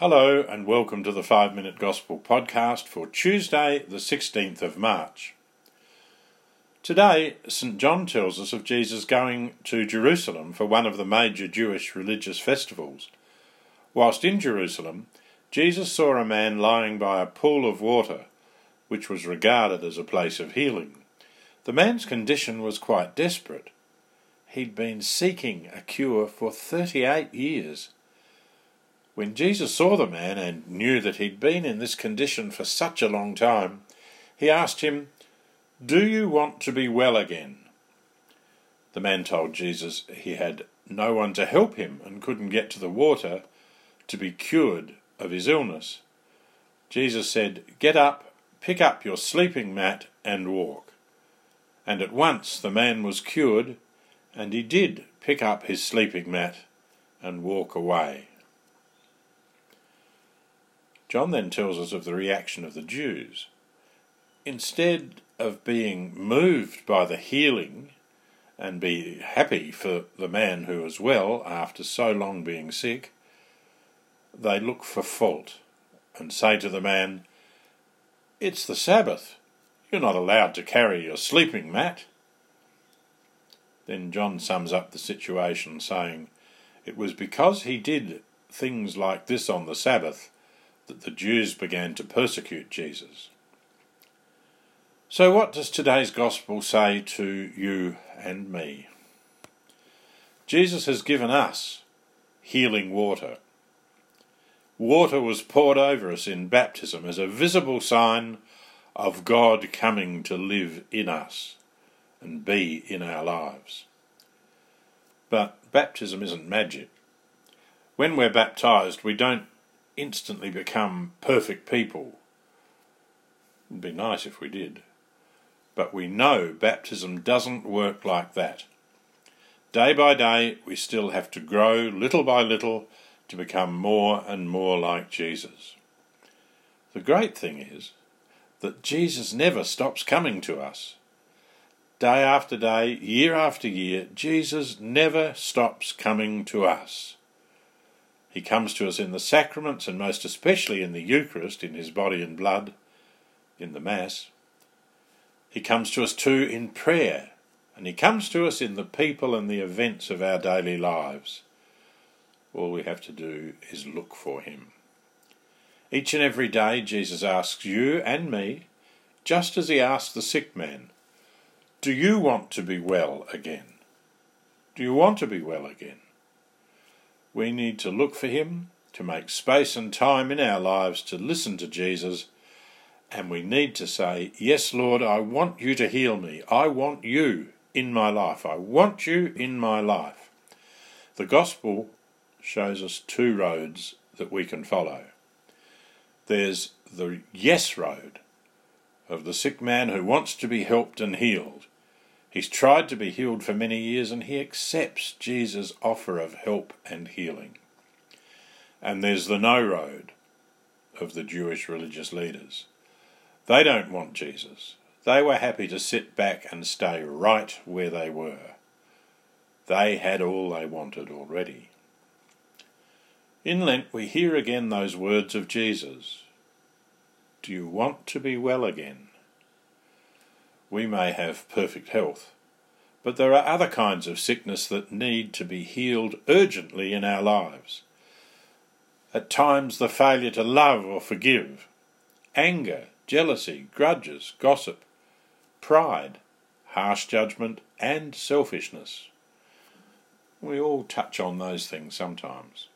Hello, and welcome to the 5 Minute Gospel podcast for Tuesday, the 16th of March. Today, St. John tells us of Jesus going to Jerusalem for one of the major Jewish religious festivals. Whilst in Jerusalem, Jesus saw a man lying by a pool of water, which was regarded as a place of healing. The man's condition was quite desperate. He'd been seeking a cure for 38 years. When Jesus saw the man and knew that he'd been in this condition for such a long time, he asked him, Do you want to be well again? The man told Jesus he had no one to help him and couldn't get to the water to be cured of his illness. Jesus said, Get up, pick up your sleeping mat, and walk. And at once the man was cured and he did pick up his sleeping mat and walk away. John then tells us of the reaction of the Jews. Instead of being moved by the healing and be happy for the man who was well after so long being sick, they look for fault and say to the man, It's the Sabbath. You're not allowed to carry your sleeping mat. Then John sums up the situation, saying, It was because he did things like this on the Sabbath that the Jews began to persecute Jesus. So, what does today's Gospel say to you and me? Jesus has given us healing water. Water was poured over us in baptism as a visible sign of God coming to live in us and be in our lives. But baptism isn't magic. When we're baptized, we don't instantly become perfect people. It'd be nice if we did. But we know baptism doesn't work like that. Day by day, we still have to grow little by little to become more and more like Jesus. The great thing is that Jesus never stops coming to us. Day after day, year after year, Jesus never stops coming to us. He comes to us in the sacraments and most especially in the Eucharist, in his body and blood, in the Mass. He comes to us too in prayer, and he comes to us in the people and the events of our daily lives. All we have to do is look for him. Each and every day, Jesus asks you and me, just as he asked the sick man, do you want to be well again? Do you want to be well again? We need to look for Him, to make space and time in our lives to listen to Jesus, and we need to say, Yes, Lord, I want you to heal me. I want you in my life. I want you in my life. The Gospel shows us two roads that we can follow. There's the yes road of the sick man who wants to be helped and healed. He's tried to be healed for many years and he accepts Jesus' offer of help and healing. And there's the no road of the Jewish religious leaders. They don't want Jesus. They were happy to sit back and stay right where they were. They had all they wanted already. In Lent, we hear again those words of Jesus Do you want to be well again? We may have perfect health. But there are other kinds of sickness that need to be healed urgently in our lives. At times, the failure to love or forgive, anger, jealousy, grudges, gossip, pride, harsh judgment, and selfishness. We all touch on those things sometimes.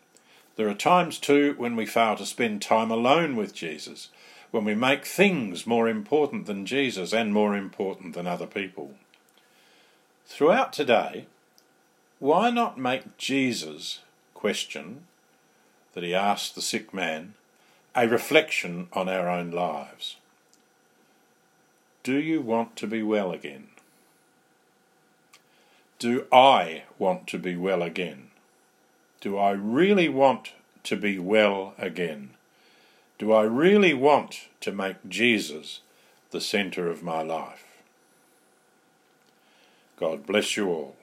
There are times, too, when we fail to spend time alone with Jesus when we make things more important than Jesus and more important than other people. Throughout today, why not make Jesus' question that he asked the sick man a reflection on our own lives? Do you want to be well again? Do I want to be well again? Do I really want to be well again? Do I really want to make Jesus the centre of my life? God bless you all.